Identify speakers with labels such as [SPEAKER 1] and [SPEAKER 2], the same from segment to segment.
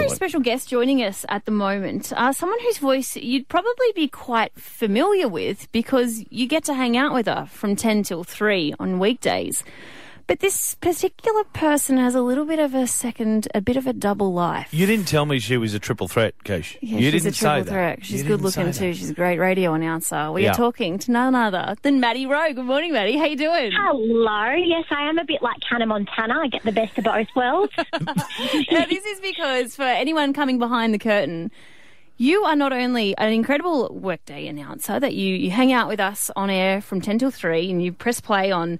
[SPEAKER 1] very special guest joining us at the moment. Uh, someone whose voice you'd probably be quite familiar with because you get to hang out with her from 10 till 3 on weekdays. But this particular person has a little bit of a second, a bit of a double life.
[SPEAKER 2] You didn't tell me she was a triple threat, Keish.
[SPEAKER 1] Yeah,
[SPEAKER 2] you
[SPEAKER 1] she's
[SPEAKER 2] didn't
[SPEAKER 1] a triple
[SPEAKER 2] say
[SPEAKER 1] threat.
[SPEAKER 2] You
[SPEAKER 1] She's
[SPEAKER 2] didn't
[SPEAKER 1] good looking too. She's a great radio announcer. We
[SPEAKER 2] Yeah.
[SPEAKER 1] are talking to none other than Maddie Rowe. Good morning, Maddie. How you doing?
[SPEAKER 3] Hello. Yes, I am a bit like Hannah Montana. I get the best of both worlds.
[SPEAKER 1] now, this is because for anyone coming behind the curtain, you are not only an incredible workday announcer that you, you hang out with us on air from 10 till 3 and you press play on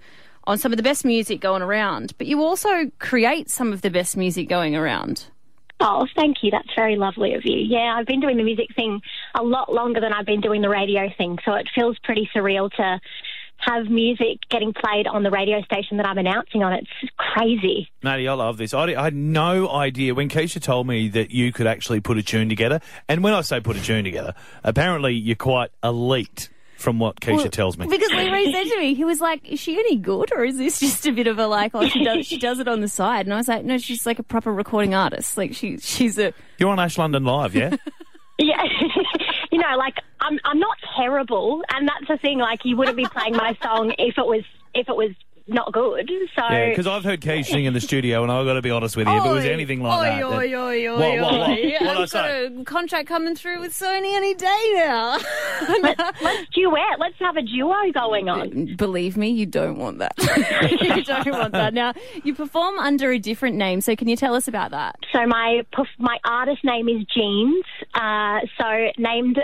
[SPEAKER 1] on some of the best music going around, but you also create some of the best music going around.
[SPEAKER 3] oh, thank you. That's very lovely of you. Yeah, I've been doing the music thing a lot longer than I've been doing the radio thing, so it feels pretty surreal to have music getting played on the radio station that I'm announcing on. It's crazy.
[SPEAKER 2] Maddie, I love this. I, I had no idea when Keisha told me that you could actually put a tune together. And when I say put a tune together, apparently you're quite elite from what Keisha tells me.
[SPEAKER 1] Because Lee Ray said to me, he was like, "Is she any good, or is this just a bit of a like? Oh, she does she does it on the side?" And I was like, "No, she's like a proper recording artist. Like she she's a
[SPEAKER 2] You're on Ash London Live, yeah?
[SPEAKER 3] Yeah, you know, like I'm I'm not terrible, and that's the thing. Like you wouldn't be playing my song if it was if it was not good. So
[SPEAKER 2] Yeah, because I've heard Keish sing in the studio, and I've got to be honest with you, if it was anything like
[SPEAKER 1] oi,
[SPEAKER 2] that.
[SPEAKER 1] Oi,
[SPEAKER 2] then-
[SPEAKER 1] oi, oi,
[SPEAKER 2] What, what, what?
[SPEAKER 1] oi.
[SPEAKER 2] What'd I
[SPEAKER 1] I've
[SPEAKER 2] say?
[SPEAKER 1] got a contract coming through with Sony any day now.
[SPEAKER 3] let's duet. Let's have a duo going on.
[SPEAKER 1] Believe me, you don't want that. you don't want that. Now, you perform under a different name, so can you tell us about that?
[SPEAKER 3] So my perf- my artist name is Jeans. Uh, so named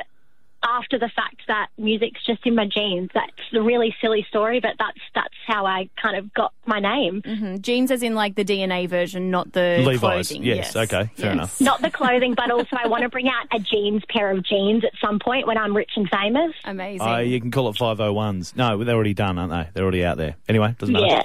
[SPEAKER 3] after the fact that music's just in my genes. That's a really silly story, but that's that's how I kind of got my name.
[SPEAKER 1] Mm, Jeans as in like the DNA version, not the
[SPEAKER 2] Levi's.
[SPEAKER 1] clothing.
[SPEAKER 2] Yes, okay, fair enough.
[SPEAKER 3] Not the clothing, but also I want to bring out a jeans pair of jeans at some point when I'm rich and famous.
[SPEAKER 1] Amazing.
[SPEAKER 2] Uh, you can call it 501s. No, they're already done, aren't they? They're already out there. Anyway, doesn't matter.
[SPEAKER 3] Yeah.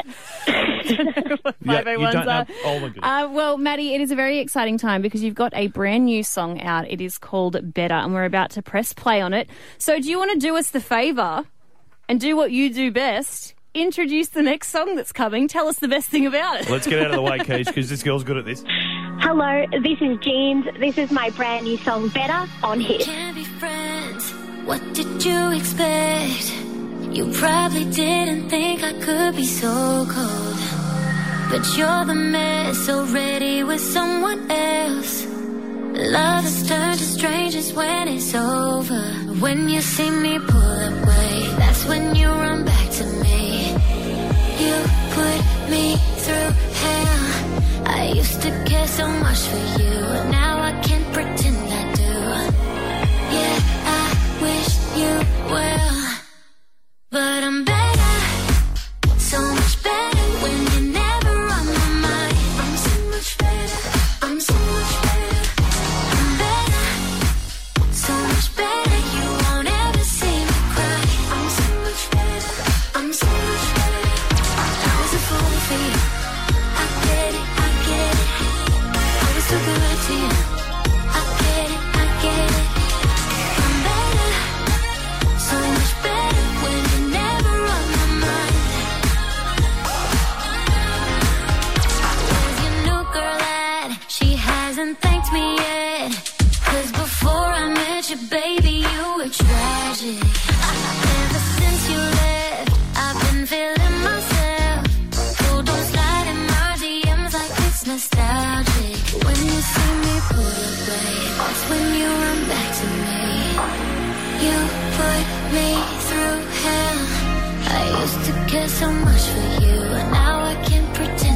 [SPEAKER 2] Yeah, you don't
[SPEAKER 1] are-
[SPEAKER 2] know. Oh, my goodness.
[SPEAKER 1] Uh, well, Maddie, it is a very exciting time because you've got a brand new song out. It is called Better, and we're about to press play on it. So, do you want to do us the favour and do what you do best? Introduce the next song that's coming. Tell us the best thing about it.
[SPEAKER 2] Let's get out of the way, Keish, because this girl's good at this.
[SPEAKER 3] Hello, this is Jeans. This is my brand new song, Better, on Hit.
[SPEAKER 4] Can't be friends. What did you expect? You probably didn't think I could be so cold. But you're the mess already with someone else. Love has turned to strangers when it's over. When you see me pull away, that's when you run back for you. I get it. I get it. I was too good to you. Nostalgic. When you see me pull away, that's when you run back to me. You put me through hell. I used to care so much for you, and now I can't pretend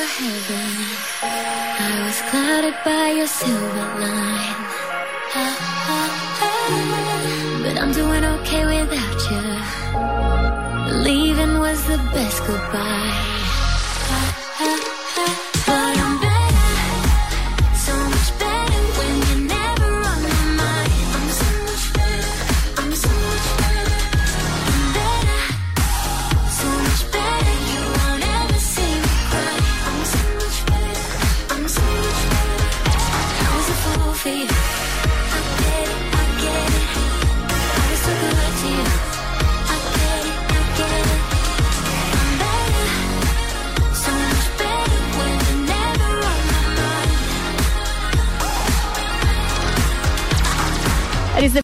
[SPEAKER 4] heaven. I was clouded by your silver line. Ah. I'm doing okay without you. Leaving was the best goodbye. see.